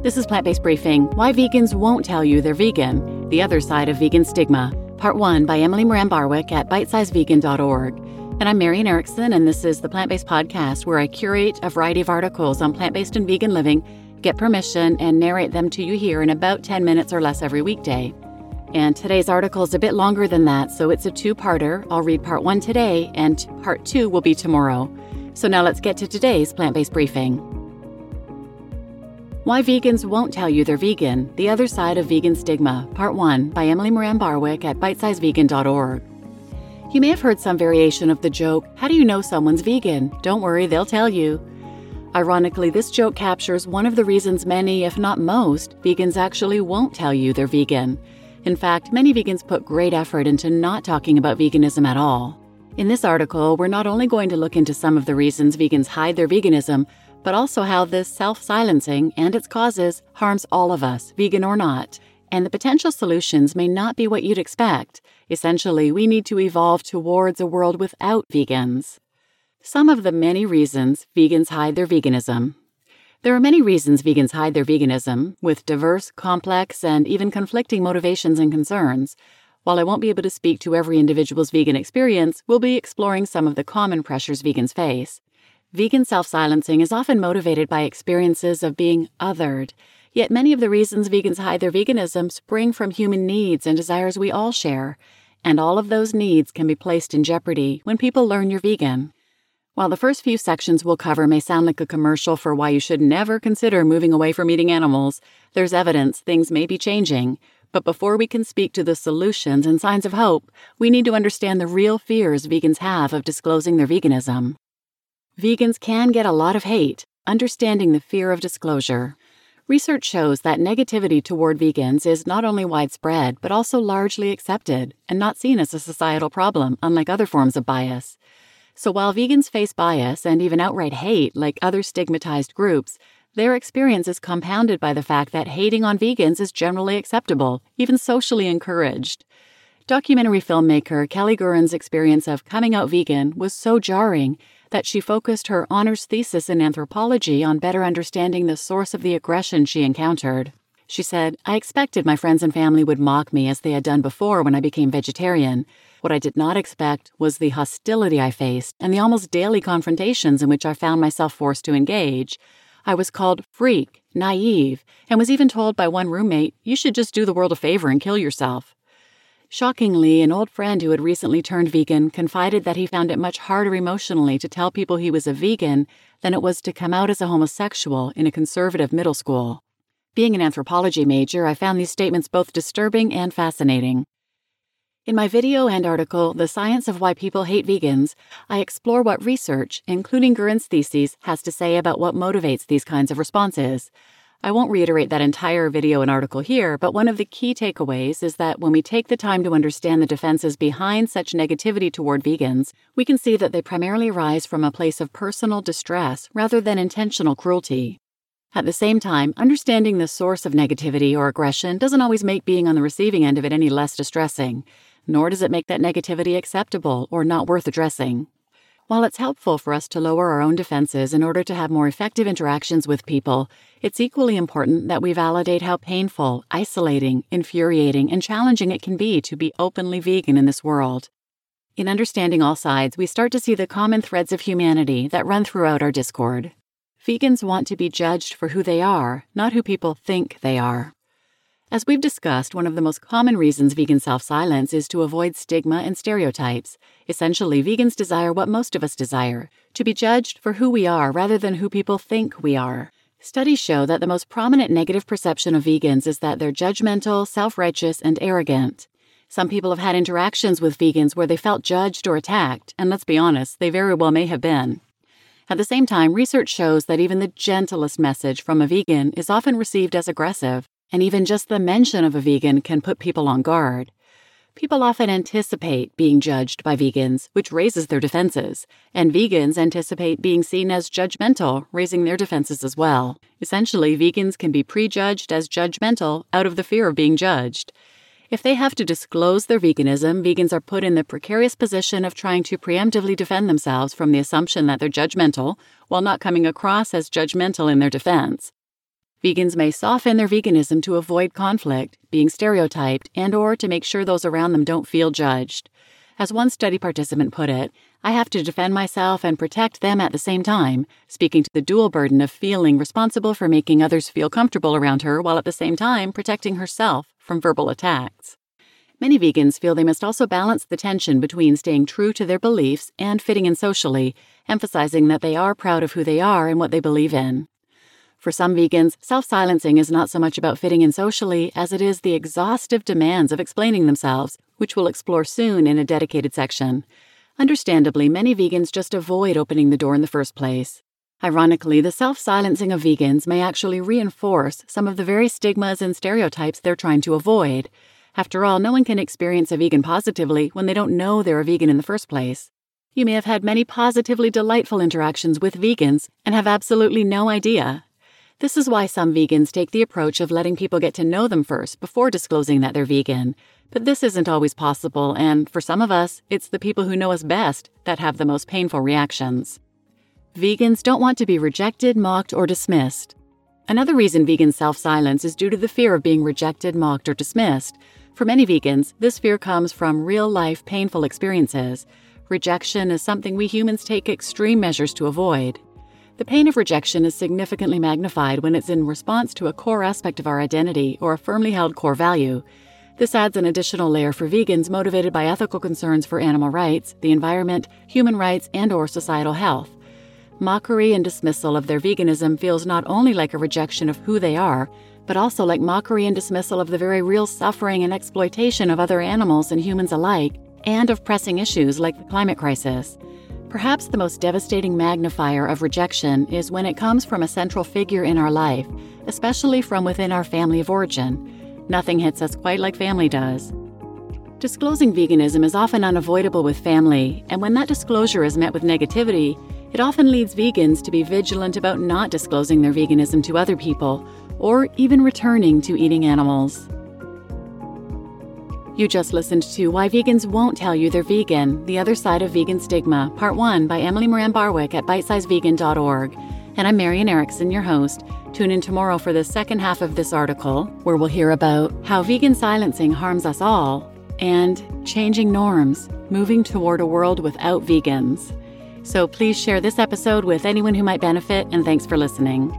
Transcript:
This is Plant Based Briefing Why Vegans Won't Tell You They're Vegan The Other Side of Vegan Stigma, Part 1 by Emily Moran Barwick at bitesizevegan.org. And I'm Marian Erickson, and this is the Plant Based Podcast where I curate a variety of articles on plant based and vegan living, get permission, and narrate them to you here in about 10 minutes or less every weekday. And today's article is a bit longer than that, so it's a two parter. I'll read part one today, and part two will be tomorrow. So now let's get to today's plant based briefing. Why Vegans Won't Tell You They're Vegan The Other Side of Vegan Stigma, Part 1 by Emily Moran Barwick at bitesizevegan.org. You may have heard some variation of the joke, How do you know someone's vegan? Don't worry, they'll tell you. Ironically, this joke captures one of the reasons many, if not most, vegans actually won't tell you they're vegan. In fact, many vegans put great effort into not talking about veganism at all. In this article, we're not only going to look into some of the reasons vegans hide their veganism, but also how this self silencing and its causes harms all of us, vegan or not. And the potential solutions may not be what you'd expect. Essentially, we need to evolve towards a world without vegans. Some of the many reasons vegans hide their veganism. There are many reasons vegans hide their veganism, with diverse, complex, and even conflicting motivations and concerns. While I won't be able to speak to every individual's vegan experience, we'll be exploring some of the common pressures vegans face. Vegan self silencing is often motivated by experiences of being othered, yet many of the reasons vegans hide their veganism spring from human needs and desires we all share, and all of those needs can be placed in jeopardy when people learn you're vegan. While the first few sections we'll cover may sound like a commercial for why you should never consider moving away from eating animals, there's evidence things may be changing. But before we can speak to the solutions and signs of hope, we need to understand the real fears vegans have of disclosing their veganism. Vegans can get a lot of hate, understanding the fear of disclosure. Research shows that negativity toward vegans is not only widespread, but also largely accepted and not seen as a societal problem, unlike other forms of bias. So while vegans face bias and even outright hate like other stigmatized groups, their experience is compounded by the fact that hating on vegans is generally acceptable, even socially encouraged. Documentary filmmaker Kelly Guerin's experience of coming out vegan was so jarring that she focused her honors thesis in anthropology on better understanding the source of the aggression she encountered. She said, I expected my friends and family would mock me as they had done before when I became vegetarian. What I did not expect was the hostility I faced and the almost daily confrontations in which I found myself forced to engage. I was called freak, naive, and was even told by one roommate, You should just do the world a favor and kill yourself. Shockingly, an old friend who had recently turned vegan confided that he found it much harder emotionally to tell people he was a vegan than it was to come out as a homosexual in a conservative middle school. Being an anthropology major, I found these statements both disturbing and fascinating. In my video and article, The Science of Why People Hate Vegans, I explore what research, including Guerin's theses, has to say about what motivates these kinds of responses. I won't reiterate that entire video and article here, but one of the key takeaways is that when we take the time to understand the defenses behind such negativity toward vegans, we can see that they primarily arise from a place of personal distress rather than intentional cruelty. At the same time, understanding the source of negativity or aggression doesn't always make being on the receiving end of it any less distressing, nor does it make that negativity acceptable or not worth addressing. While it's helpful for us to lower our own defenses in order to have more effective interactions with people, it's equally important that we validate how painful, isolating, infuriating, and challenging it can be to be openly vegan in this world. In understanding all sides, we start to see the common threads of humanity that run throughout our discord. Vegans want to be judged for who they are, not who people think they are. As we've discussed, one of the most common reasons vegans self silence is to avoid stigma and stereotypes. Essentially, vegans desire what most of us desire to be judged for who we are rather than who people think we are. Studies show that the most prominent negative perception of vegans is that they're judgmental, self righteous, and arrogant. Some people have had interactions with vegans where they felt judged or attacked, and let's be honest, they very well may have been. At the same time, research shows that even the gentlest message from a vegan is often received as aggressive, and even just the mention of a vegan can put people on guard. People often anticipate being judged by vegans, which raises their defenses, and vegans anticipate being seen as judgmental, raising their defenses as well. Essentially, vegans can be prejudged as judgmental out of the fear of being judged. If they have to disclose their veganism, vegans are put in the precarious position of trying to preemptively defend themselves from the assumption that they're judgmental while not coming across as judgmental in their defense. Vegans may soften their veganism to avoid conflict, being stereotyped, and or to make sure those around them don't feel judged. As one study participant put it, I have to defend myself and protect them at the same time, speaking to the dual burden of feeling responsible for making others feel comfortable around her while at the same time protecting herself from verbal attacks. Many vegans feel they must also balance the tension between staying true to their beliefs and fitting in socially, emphasizing that they are proud of who they are and what they believe in. For some vegans, self silencing is not so much about fitting in socially as it is the exhaustive demands of explaining themselves, which we'll explore soon in a dedicated section. Understandably, many vegans just avoid opening the door in the first place. Ironically, the self silencing of vegans may actually reinforce some of the very stigmas and stereotypes they're trying to avoid. After all, no one can experience a vegan positively when they don't know they're a vegan in the first place. You may have had many positively delightful interactions with vegans and have absolutely no idea this is why some vegans take the approach of letting people get to know them first before disclosing that they're vegan. But this isn't always possible, and for some of us, it's the people who know us best that have the most painful reactions. Vegans don't want to be rejected, mocked, or dismissed. Another reason vegans self silence is due to the fear of being rejected, mocked, or dismissed. For many vegans, this fear comes from real life painful experiences. Rejection is something we humans take extreme measures to avoid. The pain of rejection is significantly magnified when it's in response to a core aspect of our identity or a firmly held core value. This adds an additional layer for vegans motivated by ethical concerns for animal rights, the environment, human rights, and or societal health. Mockery and dismissal of their veganism feels not only like a rejection of who they are, but also like mockery and dismissal of the very real suffering and exploitation of other animals and humans alike, and of pressing issues like the climate crisis. Perhaps the most devastating magnifier of rejection is when it comes from a central figure in our life, especially from within our family of origin. Nothing hits us quite like family does. Disclosing veganism is often unavoidable with family, and when that disclosure is met with negativity, it often leads vegans to be vigilant about not disclosing their veganism to other people, or even returning to eating animals. You just listened to Why Vegans Won't Tell You They're Vegan The Other Side of Vegan Stigma, Part 1 by Emily Moran Barwick at bitesizevegan.org. And I'm Marian Erickson, your host. Tune in tomorrow for the second half of this article, where we'll hear about how vegan silencing harms us all and changing norms, moving toward a world without vegans. So please share this episode with anyone who might benefit, and thanks for listening.